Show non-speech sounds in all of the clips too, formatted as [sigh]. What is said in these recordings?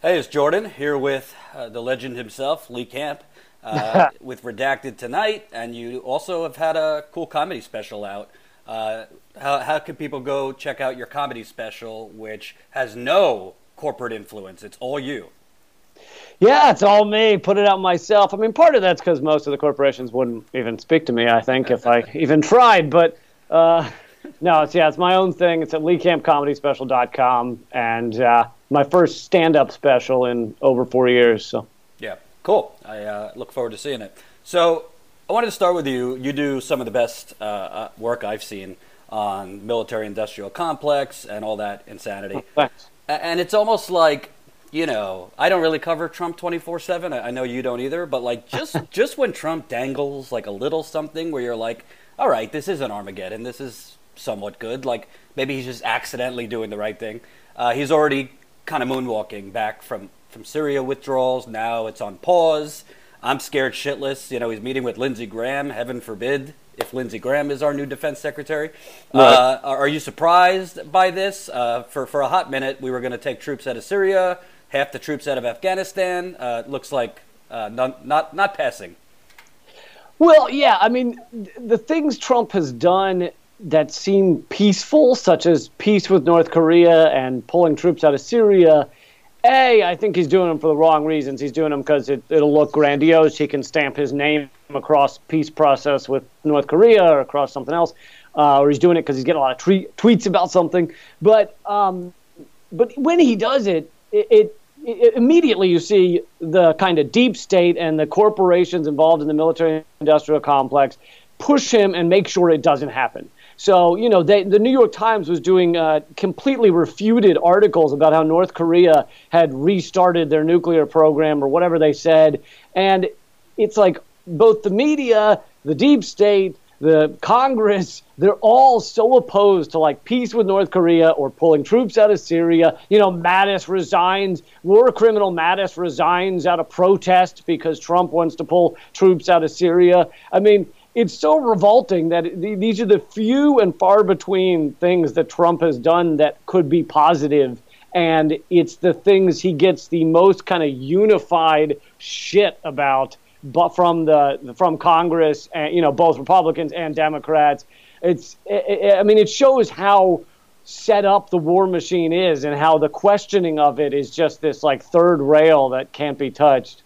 Hey, it's Jordan here with uh, the legend himself, Lee Camp, uh, [laughs] with Redacted tonight, and you also have had a cool comedy special out. Uh, how, how can people go check out your comedy special, which has no corporate influence? It's all you. Yeah, it's all me. Put it out myself. I mean, part of that's because most of the corporations wouldn't even speak to me. I think if I [laughs] even tried, but uh, no, it's yeah, it's my own thing. It's at LeeCampComedySpecial.com, and uh, my first stand-up special in over four years. So yeah, cool. I uh, look forward to seeing it. So I wanted to start with you. You do some of the best uh, uh work I've seen on military-industrial complex and all that insanity. Oh, thanks. And it's almost like you know, I don't really cover Trump 24/7. I know you don't either, but like just [laughs] just when Trump dangles like a little something where you're like, "All right, this is an Armageddon. This is somewhat good." Like maybe he's just accidentally doing the right thing. Uh, he's already kind of moonwalking back from from Syria withdrawals. Now it's on pause. I'm scared shitless. You know, he's meeting with Lindsey Graham. Heaven forbid if Lindsey Graham is our new defense secretary. Right. Uh, are you surprised by this? Uh, for for a hot minute, we were going to take troops out of Syria half the troops out of Afghanistan. Uh, looks like uh, not, not not passing. Well, yeah, I mean, the things Trump has done that seem peaceful, such as peace with North Korea and pulling troops out of Syria. A, I think he's doing them for the wrong reasons. He's doing them because it, will look grandiose. He can stamp his name across peace process with North Korea or across something else, uh, or he's doing it because he's getting a lot of tweet, tweets about something. But um, but when he does it, it, it immediately you see the kind of deep state and the corporations involved in the military industrial complex push him and make sure it doesn't happen. So, you know, they, the New York Times was doing uh, completely refuted articles about how North Korea had restarted their nuclear program or whatever they said. And it's like both the media, the deep state, the Congress, they're all so opposed to like peace with North Korea or pulling troops out of Syria. You know, Mattis resigns, war criminal Mattis resigns out of protest because Trump wants to pull troops out of Syria. I mean, it's so revolting that these are the few and far between things that Trump has done that could be positive and it's the things he gets the most kind of unified shit about but from the from Congress and you know both Republicans and Democrats. It's it, I mean it shows how set up the war machine is and how the questioning of it is just this like third rail that can't be touched.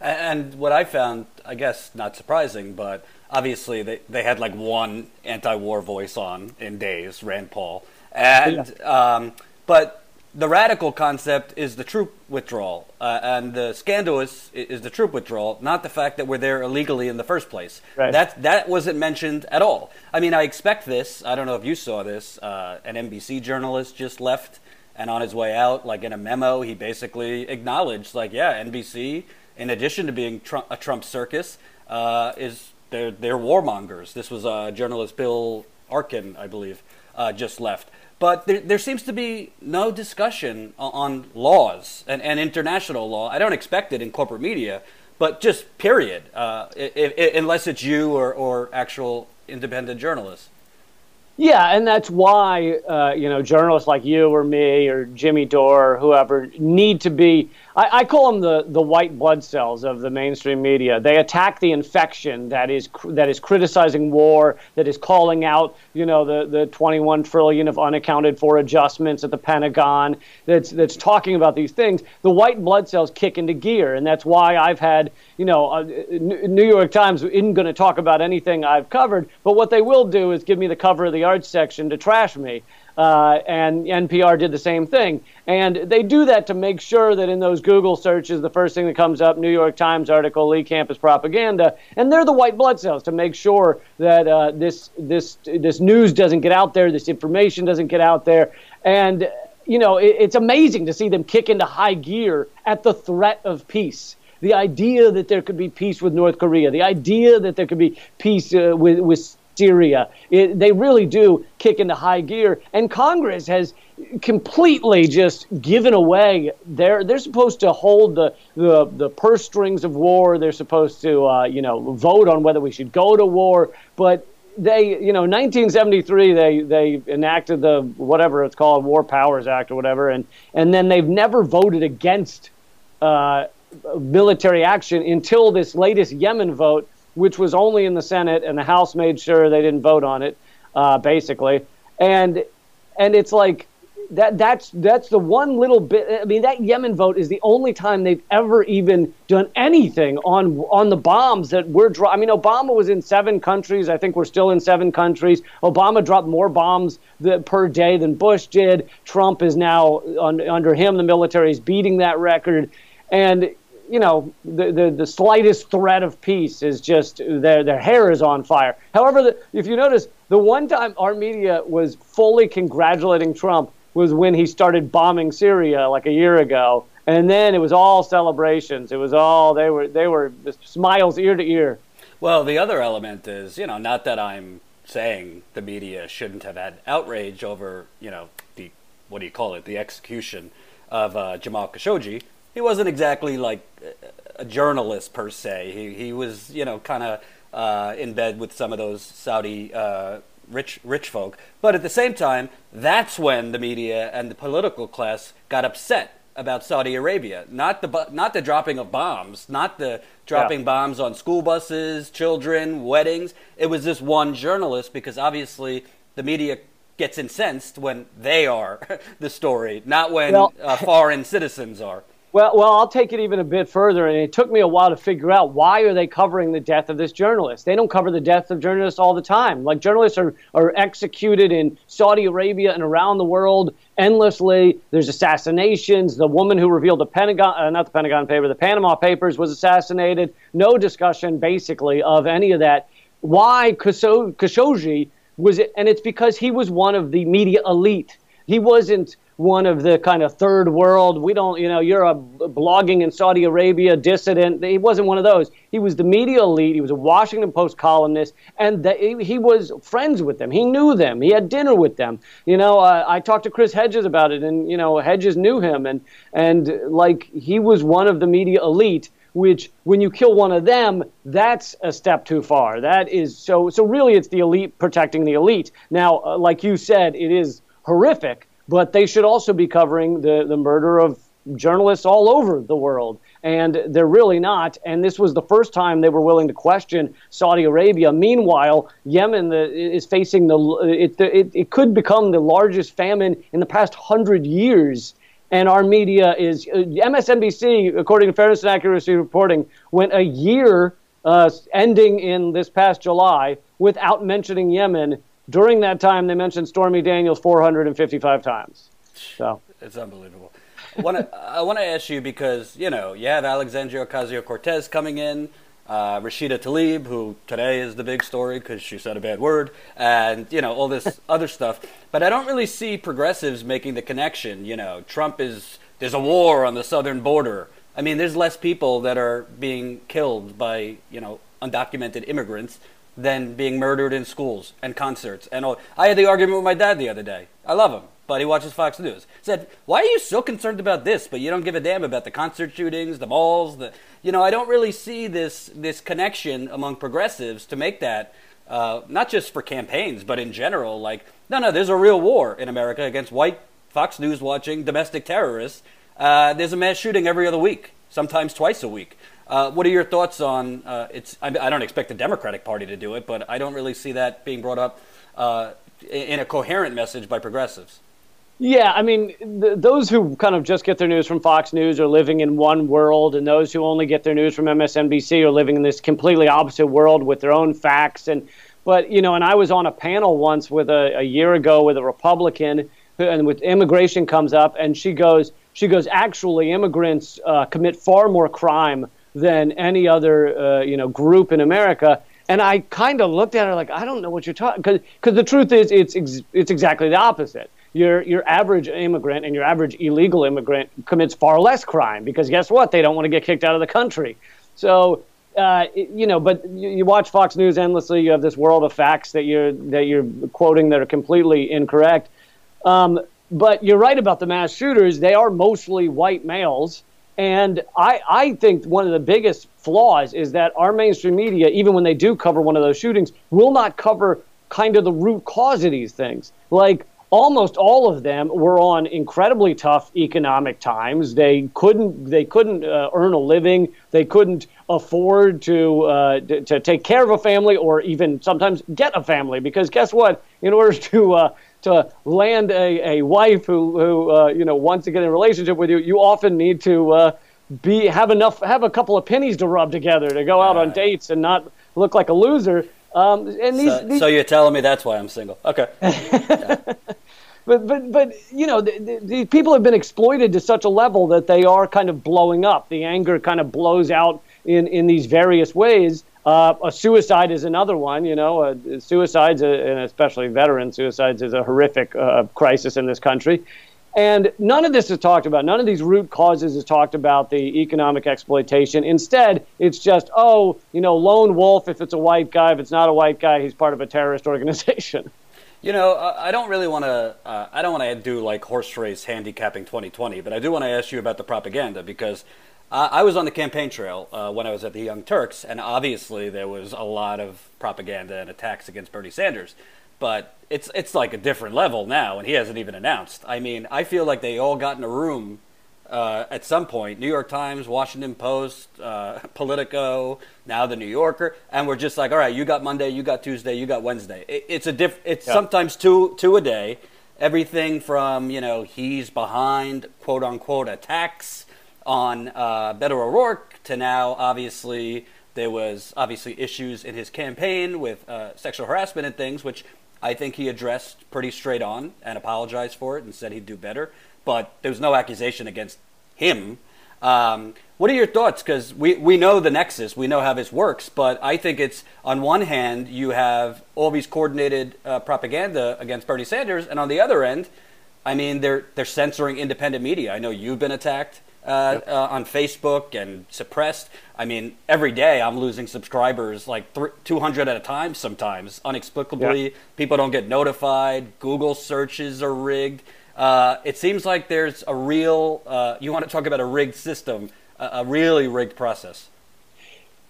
And what I found, I guess, not surprising, but obviously they, they had like one anti-war voice on in days, Rand Paul, and yeah. um, but the radical concept is the troop withdrawal, uh, and the scandalous is the troop withdrawal, not the fact that we're there illegally in the first place. Right. That that wasn't mentioned at all. I mean, I expect this. I don't know if you saw this. Uh, an NBC journalist just left, and on his way out, like in a memo, he basically acknowledged, like, yeah, NBC, in addition to being Trump, a Trump circus, uh, is they're they're warmongers. This was uh, journalist Bill Arkin, I believe, uh, just left. But there, there seems to be no discussion on laws and, and international law. I don't expect it in corporate media, but just period, uh, unless it's you or, or actual independent journalists. Yeah, and that's why uh, you know journalists like you or me or Jimmy Dore or whoever need to be I, I, call them the, the white blood cells of the mainstream media. They attack the infection that is that is criticizing war, that is calling out, you know, the, the 21 trillion of unaccounted for adjustments at the Pentagon. That's that's talking about these things. The white blood cells kick into gear, and that's why I've had, you know, uh, New York Times isn't going to talk about anything I've covered, but what they will do is give me the cover of the arts section to trash me. Uh, and NPR did the same thing. And they do that to make sure that in those Google searches, the first thing that comes up, New York Times article, Lee Camp is propaganda, and they're the white blood cells to make sure that uh, this this this news doesn't get out there, this information doesn't get out there, and you know it, it's amazing to see them kick into high gear at the threat of peace the idea that there could be peace with North Korea, the idea that there could be peace uh, with, with Syria. It, they really do kick into high gear, and Congress has completely just given away. They're they're supposed to hold the the, the purse strings of war. They're supposed to uh, you know vote on whether we should go to war, but they, you know, 1973, they they enacted the whatever it's called, War Powers Act or whatever, and and then they've never voted against uh, military action until this latest Yemen vote, which was only in the Senate, and the House made sure they didn't vote on it, uh, basically. And and it's like that that's that's the one little bit. I mean, that Yemen vote is the only time they've ever even done anything on on the bombs that we're. Dro- I mean, Obama was in seven countries. I think we're still in seven countries. Obama dropped more bombs per day than Bush did. Trump is now on, under him. The military is beating that record, and you know, the, the, the slightest threat of peace is just their, their hair is on fire. However, the, if you notice, the one time our media was fully congratulating Trump was when he started bombing Syria like a year ago, and then it was all celebrations. It was all they were they were smiles ear to ear. Well, the other element is you know not that I'm saying the media shouldn't have had outrage over you know the what do you call it the execution of uh, Jamal Khashoggi. He wasn't exactly like a journalist per se. He he was you know kind of uh, in bed with some of those Saudi uh, rich rich folk. But at the same time, that's when the media and the political class got upset about Saudi Arabia. Not the not the dropping of bombs, not the dropping yeah. bombs on school buses, children, weddings. It was this one journalist because obviously the media gets incensed when they are [laughs] the story, not when well, uh, foreign citizens are. Well, well, I'll take it even a bit further, and it took me a while to figure out why are they covering the death of this journalist. They don't cover the death of journalists all the time. Like journalists are are executed in Saudi Arabia and around the world endlessly. There's assassinations. The woman who revealed the Pentagon, uh, not the Pentagon paper, the Panama Papers was assassinated. No discussion, basically, of any of that. Why Khashoggi was it? And it's because he was one of the media elite. He wasn't one of the kind of third world. We don't, you know, you're a blogging in Saudi Arabia dissident. He wasn't one of those. He was the media elite. He was a Washington Post columnist, and the, he was friends with them. He knew them. He had dinner with them. You know, uh, I talked to Chris Hedges about it, and you know, Hedges knew him, and and like he was one of the media elite. Which, when you kill one of them, that's a step too far. That is so. So really, it's the elite protecting the elite. Now, uh, like you said, it is horrific but they should also be covering the, the murder of journalists all over the world. And they're really not. And this was the first time they were willing to question Saudi Arabia. Meanwhile, Yemen the, is facing the it, it, it could become the largest famine in the past hundred years. And our media is uh, MSNBC, according to Fairness and Accuracy reporting, went a year uh, ending in this past July without mentioning Yemen during that time, they mentioned Stormy Daniels 455 times. So it's unbelievable. I want to ask you because you know you have Alexandria Ocasio Cortez coming in, uh, Rashida Tlaib, who today is the big story because she said a bad word, and you know all this [laughs] other stuff. But I don't really see progressives making the connection. You know, Trump is there's a war on the southern border. I mean, there's less people that are being killed by you know undocumented immigrants than being murdered in schools and concerts. And all. I had the argument with my dad the other day. I love him, but he watches Fox News. Said, "Why are you so concerned about this, but you don't give a damn about the concert shootings, the malls, the you know? I don't really see this this connection among progressives to make that." Uh, not just for campaigns, but in general, like, no, no, there's a real war in America against white Fox News watching domestic terrorists. Uh, there's a mass shooting every other week, sometimes twice a week. Uh, what are your thoughts on uh, it's? I, I, don't expect the Democratic Party to do it, but I don't really see that being brought up uh, in a coherent message by progressives. Yeah, I mean, th- those who kind of just get their news from Fox News are living in one world, and those who only get their news from MSNBC are living in this completely opposite world with their own facts. And but you know, and I was on a panel once with a, a year ago with a Republican, who, and with immigration comes up, and she goes, she goes, actually, immigrants uh, commit far more crime than any other uh, you know group in America. And I kind of looked at her like I don't know what you're talking because because the truth is it's ex- it's exactly the opposite. Your your average immigrant and your average illegal immigrant commits far less crime because guess what? They don't want to get kicked out of the country. So uh, you know, but you, you, watch Fox News endlessly. You have this world of facts that you're that you're quoting that are completely incorrect. Um, but you're right about the mass shooters. They are mostly white males, and I, I think one of the biggest flaws is that our mainstream media, even when they do cover one of those shootings, will not cover kind of the root cause of these things. Like, almost all of them were on incredibly tough economic times. They couldn't they couldn't uh, earn a living. They couldn't afford to, uh, to, to take care of a family or even sometimes get a family because guess what? In order [laughs] to uh, to land a, a wife who who uh, you know wants to get in a relationship with you, you often need to uh, be have enough have a couple of pennies to rub together to go out on dates and not look like a loser. Um, and these, so, these, so, you're telling me that's why I'm single? Okay. yeah. [laughs] But but but you know the, the, the, people have been exploited to such a level that they are kind of blowing up. The anger kind of blows out in in these various ways. Uh, a suicide is another one. You know, uh, suicides, uh, and especially veteran suicides, is a horrific uh, crisis in this country. And none of this is talked about. None of these root causes is talked about the economic exploitation. Instead, it's just, oh, you know, lone wolf. If it's a white guy, if it's not a white guy, he's part of a terrorist [laughs] organization. You know, I don't really want to. Uh, I don't want to do like horse race handicapping 2020, but I do want to ask you about the propaganda because I was on the campaign trail uh, when I was at the Young Turks, and obviously there was a lot of propaganda and attacks against Bernie Sanders. But it's it's like a different level now, and he hasn't even announced. I mean, I feel like they all got in a room uh, at some point. New York Times, Washington Post, uh, [laughs] Politico, now the New Yorker, and we're just like, all right, you got Monday, you got Tuesday, you got Wednesday. It, it's a diff. It's yeah. sometimes two two a day. Everything from you know he's behind quote unquote attacks on uh, O'Rourke to now, obviously, there was obviously issues in his campaign with uh, sexual harassment and things, which I think he addressed pretty straight on and apologized for it and said he'd do better. But there was no accusation against him. Um, what are your thoughts? Because we, we know the nexus, we know how this works, but I think it's on one hand, you have all these coordinated uh, propaganda against Bernie Sanders, and on the other end, I mean, they're, they're censoring independent media. I know you've been attacked uh, yep. uh, on Facebook and suppressed. I mean, every day I'm losing subscribers like th- 200 at a time sometimes, inexplicably. Yep. People don't get notified. Google searches are rigged. Uh, it seems like there's a real, uh, you want to talk about a rigged system, a, a really rigged process.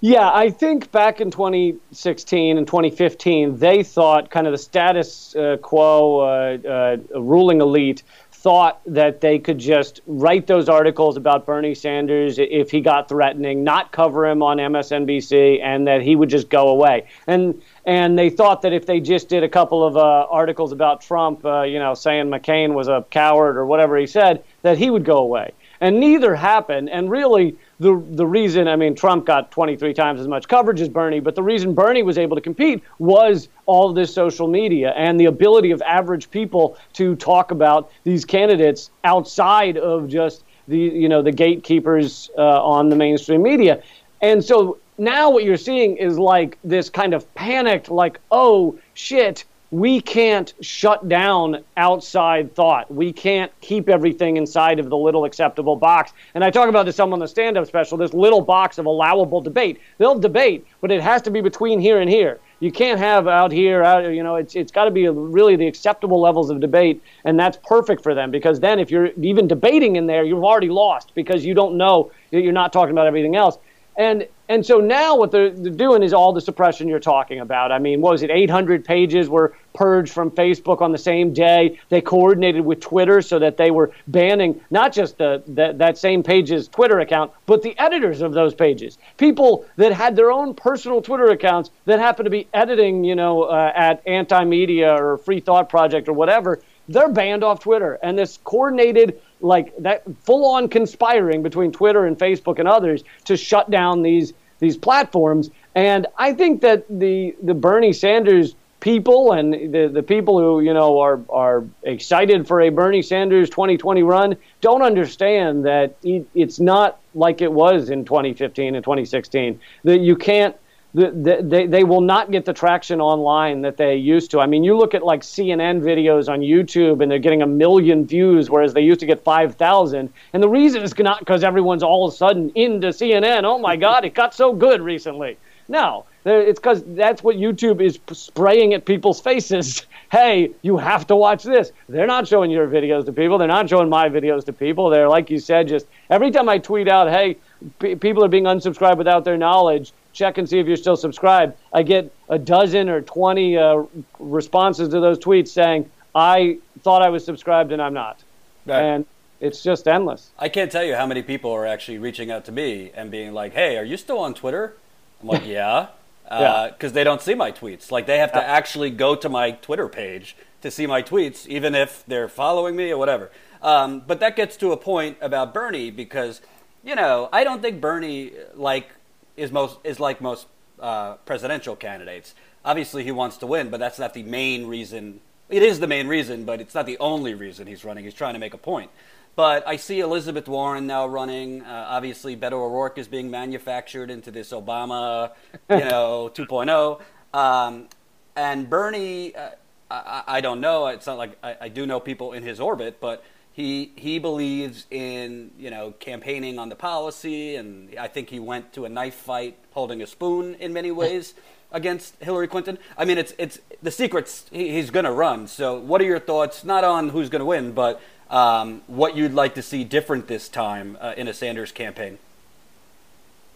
Yeah, I think back in 2016 and 2015, they thought kind of the status uh, quo uh, uh, ruling elite thought that they could just write those articles about Bernie Sanders if he got threatening, not cover him on MSNBC, and that he would just go away. And and they thought that if they just did a couple of uh, articles about Trump, uh, you know, saying McCain was a coward or whatever he said, that he would go away. And neither happened. And really, the the reason I mean Trump got 23 times as much coverage as Bernie, but the reason Bernie was able to compete was all this social media and the ability of average people to talk about these candidates outside of just the you know the gatekeepers uh, on the mainstream media. And so now what you're seeing is like this kind of panicked like oh shit we can't shut down outside thought. We can't keep everything inside of the little acceptable box. And I talk about this some on the stand up special, this little box of allowable debate. They'll debate, but it has to be between here and here. You can't have out here, out, you know, it's, it's got to be really the acceptable levels of debate. And that's perfect for them because then if you're even debating in there, you've already lost because you don't know, you're not talking about everything else. And and so now what they're, they're, doing is all the suppression you're talking about. I mean, what was it? 800 pages were purged from Facebook on the same day. They coordinated with Twitter so that they were banning not just the, the that same page's Twitter account, but the editors of those pages. People that had their own personal Twitter accounts that happened to be editing, you know, uh, at Anti Media or Free Thought Project or whatever. They're banned off Twitter, and this coordinated like that full on conspiring between Twitter and Facebook and others to shut down these these platforms. And I think that the the Bernie Sanders people and the, the people who you know are are excited for a Bernie Sanders 2020 run don't understand that it's not like it was in 2015 and 2016 that you can't the, they, they will not get the traction online that they used to. I mean, you look at like CNN videos on YouTube and they're getting a million views, whereas they used to get 5,000. And the reason is not because everyone's all of a sudden into CNN. Oh my God, it got so good recently. No, it's because that's what YouTube is spraying at people's faces. [laughs] hey, you have to watch this. They're not showing your videos to people. They're not showing my videos to people. They're, like you said, just every time I tweet out, hey, p- people are being unsubscribed without their knowledge, check and see if you're still subscribed. I get a dozen or 20 uh, responses to those tweets saying, I thought I was subscribed and I'm not. Right. And it's just endless. I can't tell you how many people are actually reaching out to me and being like, "Hey, are you still on Twitter?" I'm like, [laughs] "Yeah," because uh, they don't see my tweets. Like they have to actually go to my Twitter page to see my tweets, even if they're following me or whatever. Um, but that gets to a point about Bernie because you know I don't think Bernie like is most is like most uh, presidential candidates. Obviously, he wants to win, but that's not the main reason. It is the main reason, but it's not the only reason he's running. He's trying to make a point. But I see Elizabeth Warren now running. Uh, obviously, Beto O'Rourke is being manufactured into this Obama, you [laughs] know, 2.0. Um, and Bernie, uh, I, I, don't know. It's not like I, I, do know people in his orbit, but he he believes in you know campaigning on the policy, and I think he went to a knife fight holding a spoon in many ways against Hillary Clinton. I mean, it's it's the secrets he, he's going to run. So, what are your thoughts? Not on who's going to win, but um, what you'd like to see different this time uh, in a Sanders campaign.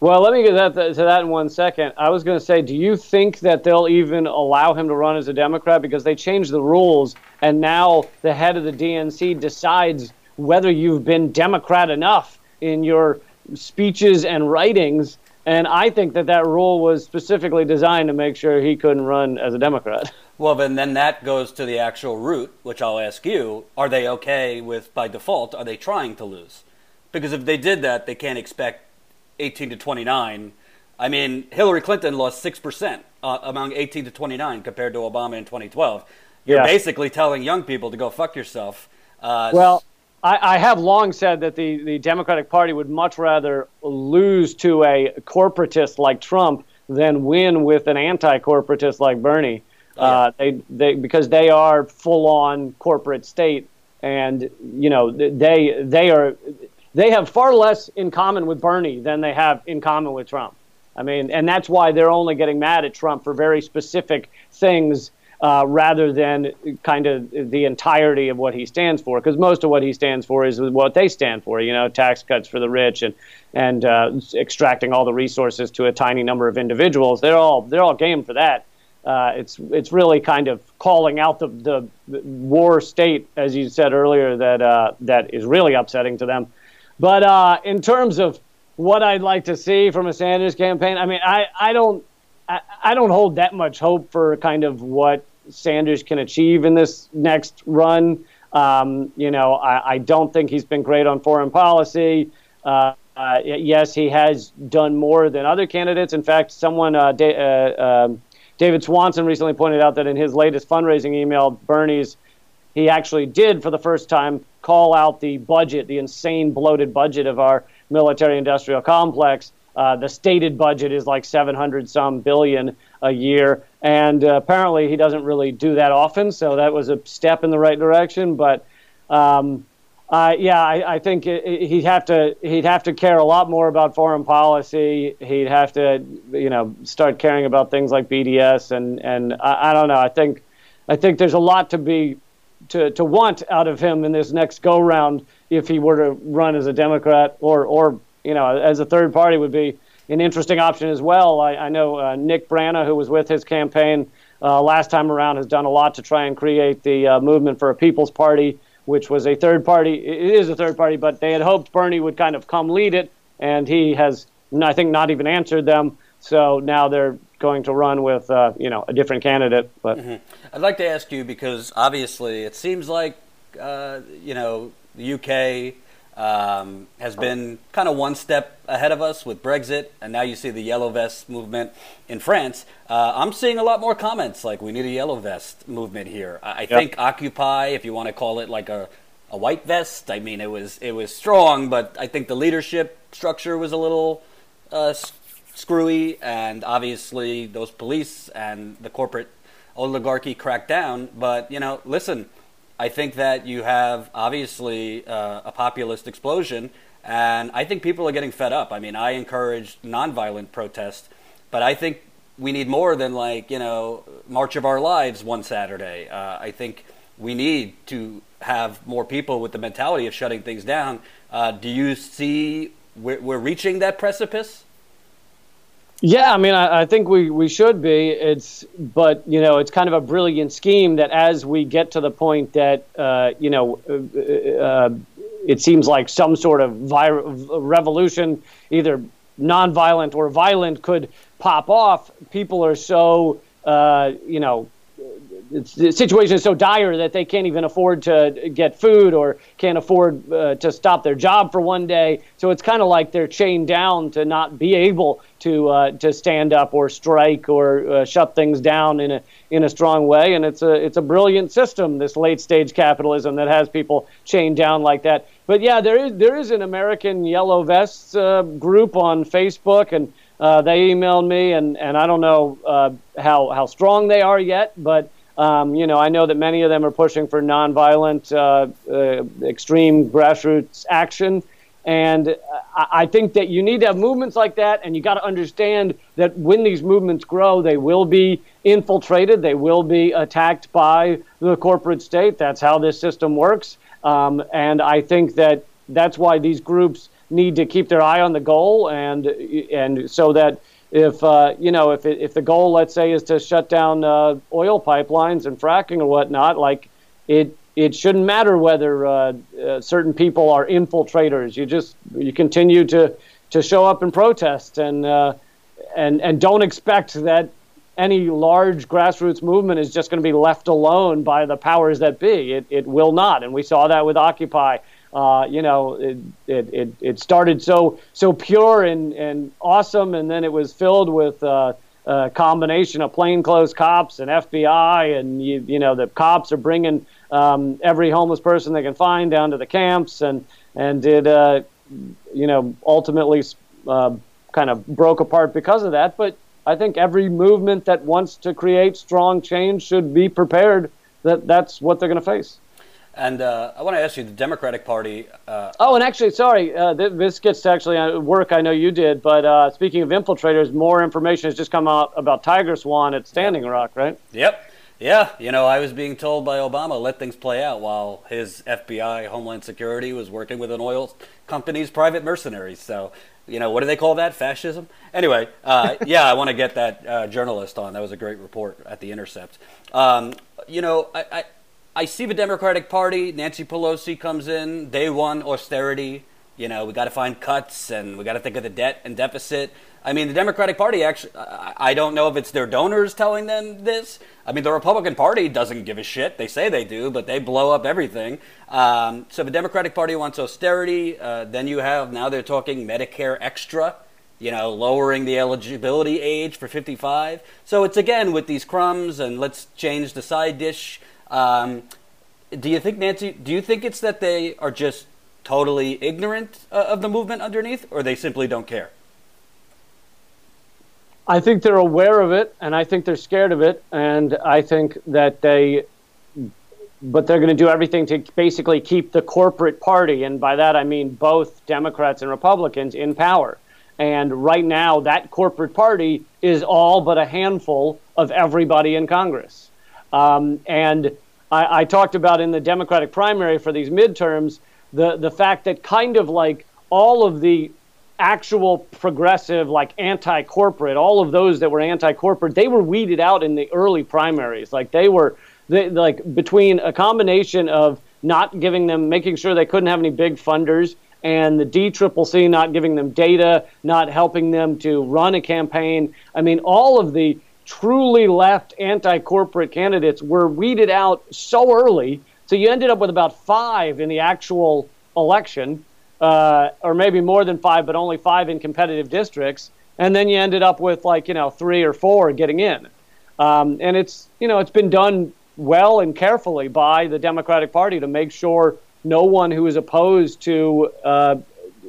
Well, let me get that, to that in one second. I was going to say, do you think that they'll even allow him to run as a Democrat because they changed the rules, and now the head of the DNC decides whether you've been Democrat enough in your speeches and writings. And I think that that rule was specifically designed to make sure he couldn't run as a Democrat. Well, then, then that goes to the actual root, which I'll ask you: Are they okay with by default? Are they trying to lose? Because if they did that, they can't expect 18 to 29. I mean, Hillary Clinton lost six percent uh, among 18 to 29 compared to Obama in 2012. You're yeah. basically telling young people to go fuck yourself. Uh, well, I, I, have long said that the, the Democratic Party would much rather lose to a corporatist like Trump than win with an anti-corporatist like Bernie. Oh, uh, they, they, because they are full on corporate state, and you know they they are they have far less in common with Bernie than they have in common with Trump. I mean, and that's why they're only getting mad at Trump for very specific things uh, rather than kind of the entirety of what he stands for. Because most of what he stands for is what they stand for. You know, tax cuts for the rich and and uh, extracting all the resources to a tiny number of individuals. They're all they're all game for that uh, it's it's really kind of calling out the, the, war state, as you said earlier, that uh, that is really upsetting to them. But uh, in terms of what I'd like to see from a Sanders campaign, I mean, I, I don't I, don't hold that much hope for kind of what Sanders can achieve in this next run. Um, you know, I, I, don't think he's been great on foreign policy. Uh, uh, yes, he has done more than other candidates. In fact, someone, uh, uh um, David Swanson recently pointed out that in his latest fundraising email, Bernie's he actually did for the first time call out the budget, the insane bloated budget of our military industrial complex. Uh, the stated budget is like 700 some billion a year, and uh, apparently he doesn't really do that often. So that was a step in the right direction. But um, uh, yeah, I, I think it, it, he'd have to he'd have to care a lot more about foreign policy. He'd have to, you know, start caring about things like BDS and and I, I don't know. I think I think there's a lot to be to, to want out of him in this next go round if he were to run as a Democrat or or you know as a third party would be an interesting option as well. I, I know uh, Nick Brana, who was with his campaign uh, last time around, has done a lot to try and create the uh, movement for a People's Party which was a third party. It is a third party, but they had hoped Bernie would kind of come lead it, and he has, I think, not even answered them. So now they're going to run with, uh, you know, a different candidate. But mm-hmm. I'd like to ask you because obviously it seems like, uh, you know, the UK um, has been kind of one step ahead of us with Brexit, and now you see the yellow vest movement in France. Uh, I'm seeing a lot more comments like we need a yellow vest movement here. I, I yep. think Occupy, if you want to call it like a, a white vest, I mean it was it was strong, but I think the leadership structure was a little uh, screwy, and obviously those police and the corporate oligarchy cracked down. But you know, listen I think that you have obviously uh, a populist explosion, and I think people are getting fed up. I mean, I encourage nonviolent protest, but I think we need more than like you know March of Our Lives one Saturday. Uh, I think we need to have more people with the mentality of shutting things down. Uh, do you see we're, we're reaching that precipice? Yeah, I mean, I, I, think we, we should be. It's, but you know, it's kind of a brilliant scheme that as we get to the point that uh, you know, uh, uh, it seems like some sort of vir- revolution, either nonviolent or violent, could pop off. People are so uh, you know the situation is so dire that they can't even afford to get food or can't afford uh, to stop their job for one day. So it's kind of like they're chained down to not be able to uh, to stand up or strike or uh, shut things down in a in a strong way. And it's a it's a brilliant system, this late stage capitalism that has people chained down like that. But yeah, there is there is an American Yellow Vests uh, group on Facebook and. Uh, they emailed me, and, and I don't know uh, how how strong they are yet, but um, you know, I know that many of them are pushing for nonviolent, uh, uh, extreme grassroots action. And I think that you need to have movements like that, and you got to understand that when these movements grow, they will be infiltrated, they will be attacked by the corporate state. That's how this system works. Um, and I think that that's why these groups need to keep their eye on the goal, and and so that if uh, you know if it, if the goal, let's say, is to shut down uh, oil pipelines and fracking or whatnot, like it it shouldn't matter whether uh, uh, certain people are infiltrators. You just you continue to to show up and protest and uh, and and don't expect that any large grassroots movement is just going to be left alone by the powers that be. It it will not, and we saw that with Occupy. Uh, you know, it, it, it, it, started so so pure and, and awesome, and then it was filled with uh, a combination of plainclothes cops and FBI, and you, you know the cops are bringing um, every homeless person they can find down to the camps, and and it uh, you know ultimately uh, kind of broke apart because of that. But I think every movement that wants to create strong change should be prepared that that's what they're going to face. And uh, I want to ask you, the Democratic Party. Uh, oh, and actually, sorry, uh, this gets to actually uh, work I know you did, but uh, speaking of infiltrators, more information has just come out about TigerSwan at Standing Rock, right? Yep. Yeah, you know, I was being told by Obama let things play out while his FBI, Homeland Security, was working with an oil company's private mercenaries. So, you know, what do they call that? Fascism? Anyway, uh, [laughs] yeah, I want to get that journalist on. That was a great report at The Intercept. Um, you know, I, I I see the Democratic Party. Nancy Pelosi comes in. Day one austerity. You know, we got to find cuts and we got to think of the debt and deficit. I mean, the Democratic Party actually, I don't know if it's their donors telling them this. I mean, the Republican Party doesn't give a shit. They say they do, but they blow up everything. Um, so the Democratic Party wants austerity. Uh, then you have, now they're talking Medicare extra, you know, lowering the eligibility age for 55. So it's again with these crumbs and let's change the side dish um, do you think Nancy? Do you think it's that they are just totally ignorant uh, of the movement underneath, or they simply don't care? I think they're aware of it, and I think they're scared of it, and I think that they, but they're going to do everything to basically keep the corporate party, and by that I mean both Democrats and Republicans in power. And right now, that corporate party is all but a handful of everybody in Congress. Um, and I, I, talked about in the Democratic primary for these midterms the, the fact that kind of like all of the actual progressive, like anti corporate, all of those that were anti corporate, they were weeded out in the early primaries. Like they were, they, like between a combination of not giving them, making sure they couldn't have any big funders, and the DCCC not giving them data, not helping them to run a campaign. I mean, all of the truly left anti corporate candidates were weeded out so early. So you ended up with about five in the actual election, uh, or maybe more than five, but only five in competitive districts. And then you ended up with like, you know, three or four getting in. Um, and it's, you know, it's been done well and carefully by the Democratic Party to make sure no one who is opposed to, uh,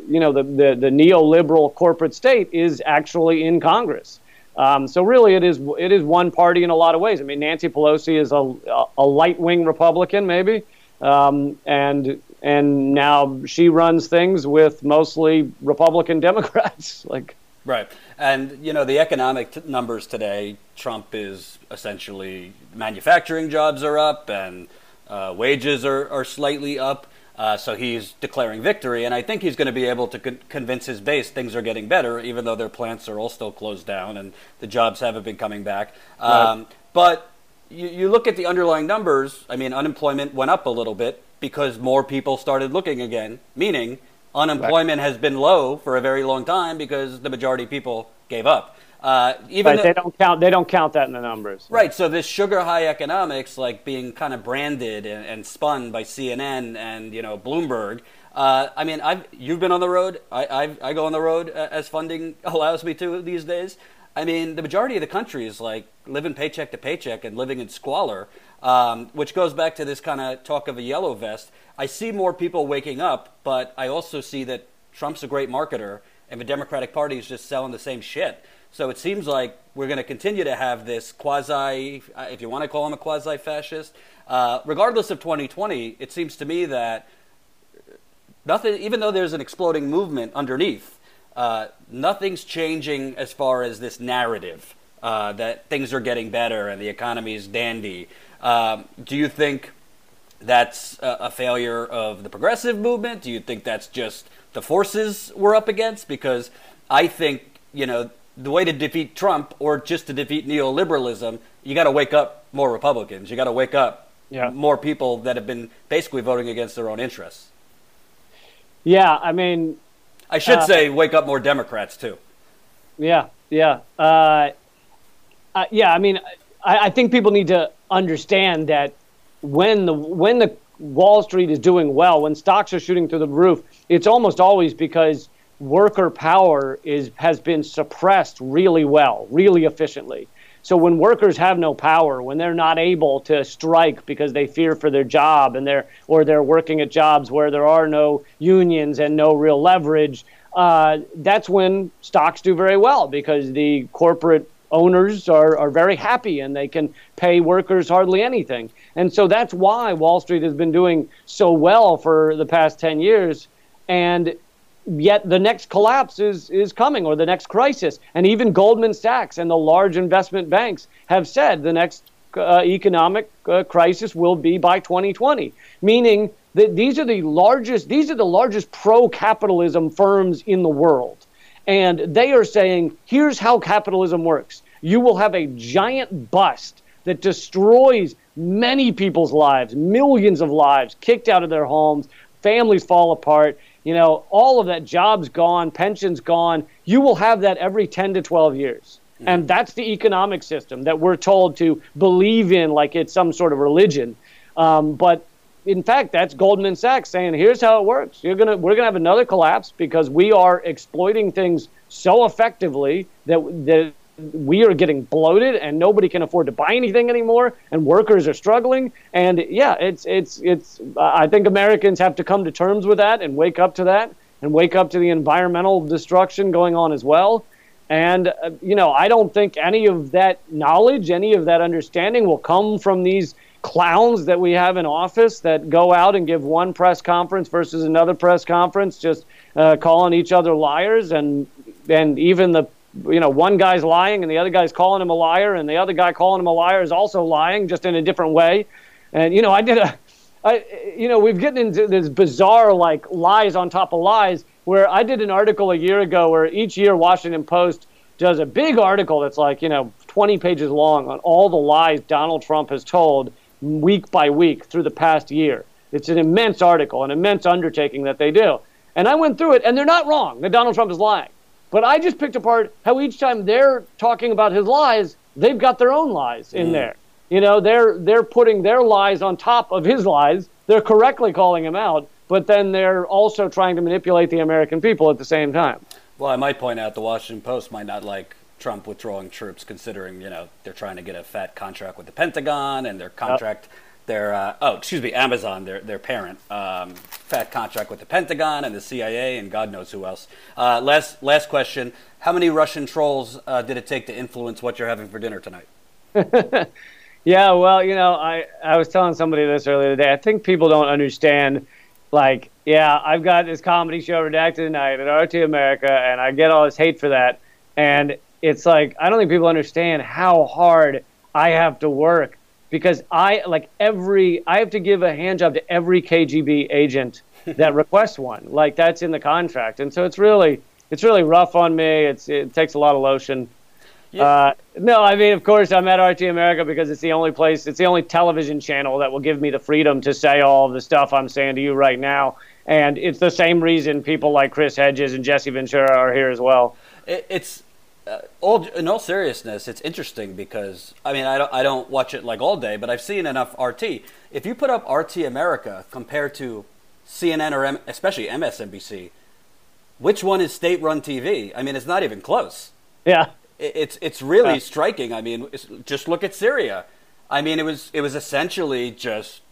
you know, the, the, the neoliberal corporate state is actually in Congress. Um, so really, it is it is one party in a lot of ways. I mean, Nancy Pelosi is a a light wing Republican, maybe, um, and and now she runs things with mostly Republican [laughs] Democrats. like right, and you know the economic t- numbers today. Trump is essentially manufacturing jobs are up and uh, wages are are slightly up. Uh, so he's declaring victory, and I think he's going to be able to con- convince his base things are getting better, even though their plants are all still closed down and the jobs haven't been coming back. Um, right. But you, you look at the underlying numbers. I mean, unemployment went up a little bit because more people started looking again, meaning unemployment right. has been low for a very long time because the majority of people gave up. Uh, even right, they don't count. They don't count that in the numbers. Right. So this sugar high economics, like being kind of branded and, and spun by CNN and you know Bloomberg. Uh, I mean, I've you've been on the road. I I've, i go on the road uh, as funding allows me to these days. I mean, the majority of the country is like living paycheck to paycheck and living in squalor, um, which goes back to this kind of talk of a yellow vest. I see more people waking up, but I also see that Trump's a great marketer, and the Democratic Party is just selling the same shit. So it seems like we're going to continue to have this quasi, if you want to call him a quasi fascist. Uh, regardless of 2020, it seems to me that nothing, even though there's an exploding movement underneath, uh, nothing's changing as far as this narrative uh, that things are getting better and the economy is dandy. Um, do you think that's a, a failure of the progressive movement? Do you think that's just the forces we're up against? Because I think, you know, the way to defeat Trump or just to defeat neoliberalism, you got to wake up more Republicans. You got to wake up yeah. more people that have been basically voting against their own interests. Yeah, I mean, I should uh, say wake up more Democrats too. Yeah, yeah, uh, uh, yeah. I mean, I, I think people need to understand that when the when the Wall Street is doing well, when stocks are shooting through the roof, it's almost always because worker power is has been suppressed really well, really efficiently. So when workers have no power, when they're not able to strike because they fear for their job and they're or they're working at jobs where there are no unions and no real leverage, uh, that's when stocks do very well because the corporate owners are, are very happy and they can pay workers hardly anything. And so that's why Wall Street has been doing so well for the past 10 years. And yet the next collapse is is coming or the next crisis. And even goldman sachs and the large investment banks have said the next uh, economic uh, crisis will be by 2020 meaning that these are the largest these are the largest pro capitalism firms in the world. And they are saying here's how capitalism works. You will have a giant bust that destroys many people's lives millions of lives kicked out of their homes families fall apart you know, all of that jobs gone, pensions gone. You will have that every 10 to 12 years. Mm-hmm. And that's the economic system that we're told to believe in like it's some sort of religion. Um, but in fact, that's Goldman Sachs saying, here's how it works. You're gonna, we're going to have another collapse because we are exploiting things so effectively that, that we are getting bloated and nobody can afford to buy anything anymore and workers are struggling. And yeah it's it's it's i think americans have to come to terms with that and wake up to that and wake up to the environmental destruction going on as well. And uh, you know i don't think any of that knowledge any of that understanding will come from these clowns that we have in office that go out and give one press conference versus another press conference just uh, calling each other liars and and even the you know, one guy's lying and the other guy's calling him a liar, and the other guy calling him a liar is also lying, just in a different way. And you know, I did a, I, you know, we've gotten into this bizarre like lies on top of lies. Where I did an article a year ago, where each year Washington Post does a big article that's like you know 20 pages long on all the lies Donald Trump has told week by week through the past year. It's an immense article, an immense undertaking that they do. And I went through it, and they're not wrong that Donald Trump is lying. But I just picked apart how each time they're talking about his lies, they've got their own lies in mm. there. You know, they're they're putting their lies on top of his lies. They're correctly calling him out, but then they're also trying to manipulate the American people at the same time. Well, I might point out the Washington Post might not like Trump withdrawing troops, considering you know they're trying to get a fat contract with the Pentagon and their contract. Yep their uh, oh excuse me Amazon their their parent um, fat contract with the Pentagon and the CIA and God knows who else. Uh, last last question: How many Russian trolls uh, did it take to influence what you're having for dinner tonight? [laughs] yeah, well, you know, I I was telling somebody this earlier today. I think people don't understand. Like, yeah, I've got this comedy show redacted tonight at RT America, and I get all this hate for that. And it's like I don't think people understand how hard I have to work because I like every I have to give a hand job to every KGB agent [laughs] that requests one. Like that's in the contract, and so it's really it's really rough on me. It's it takes a lot of lotion. Yeah. Uh, no, I mean, of course, I'm at RT America because it's the only place, it's the only television channel that will give me the freedom to say all the stuff I'm saying to you right now. And it's the same reason people like Chris Hedges and Jesse Ventura are here as well. It's uh, all in all seriousness, it's interesting because I mean I don't I don't watch it like all day, but I've seen enough RT. If you put up RT America compared to CNN or M- especially MSNBC, which one is state-run TV? I mean, it's not even close. Yeah, it, it's it's really yeah. striking. I mean, just look at Syria. I mean, it was it was essentially just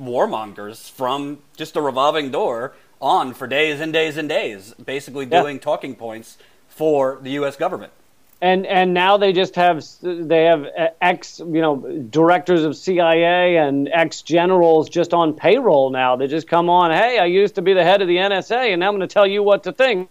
warmongers from just a revolving door on for days and days and days, basically doing yeah. talking points for the U.S. government. And and now they just have they have uh, ex you know directors of CIA and ex generals just on payroll now. They just come on. Hey, I used to be the head of the NSA, and now I'm going to tell you what to think.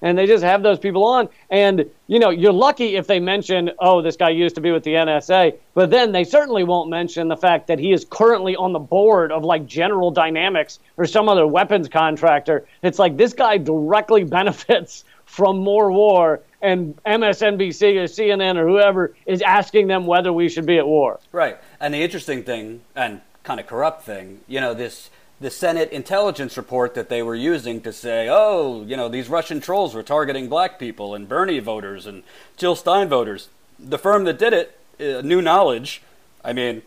And they just have those people on. And you know, you're lucky if they mention, oh, this guy used to be with the NSA. But then they certainly won't mention the fact that he is currently on the board of like General Dynamics or some other weapons contractor. It's like this guy directly [laughs] benefits from more war, and MSNBC or CNN or whoever is asking them whether we should be at war. Right. And the interesting thing, and kind of corrupt thing, you know, this the Senate intelligence report that they were using to say, oh, you know, these Russian trolls were targeting black people and Bernie voters and Jill Stein voters. The firm that did it, uh, New Knowledge, I mean,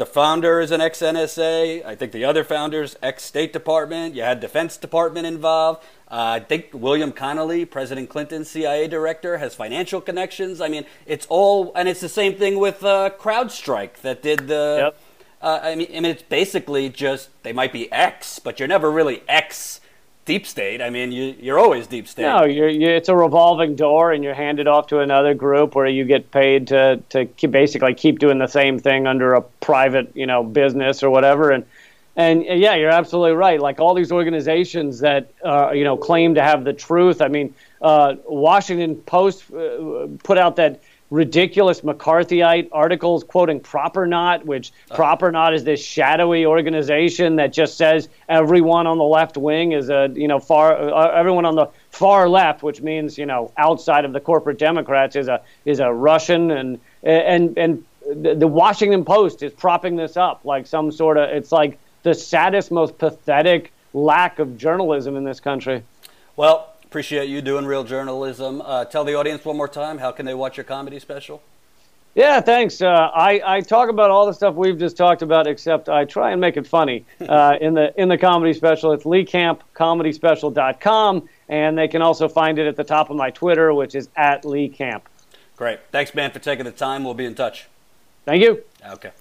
the founder is an ex NSA. I think the other founders, ex State Department. You had Defense Department involved. Uh, I think William Connolly, President Clinton's CIA director, has financial connections. I mean, it's all, and it's the same thing with uh, CrowdStrike that did the. Yep. Uh, I mean, I mean, it's basically just they might be X, but you're never really X deep state. I mean, you, you're always deep state. No, you're, you're, it's a revolving door, and you're handed off to another group where you get paid to to keep, basically keep doing the same thing under a private, you know, business or whatever. And and yeah, you're absolutely right. Like all these organizations that uh, you know claim to have the truth. I mean, uh, Washington Post uh, put out that ridiculous McCarthyite articles quoting PropOrNot, which uh. PropOrNot is this shadowy organization that just says everyone on the left wing is a you know far uh, everyone on the far left, which means you know outside of the corporate Democrats is a is a Russian and and and the Washington Post is propping this up like some sort of it's like the saddest, most pathetic lack of journalism in this country. Well, appreciate you doing real journalism. Uh, tell the audience one more time how can they watch your comedy special? Yeah, thanks. Uh, I, I talk about all the stuff we've just talked about, except I try and make it funny [laughs] uh, in the in the comedy special. It's leecampcomedyspecial.com, and they can also find it at the top of my Twitter, which is at Lee Camp. Great. Thanks, man, for taking the time. We'll be in touch. Thank you. Okay.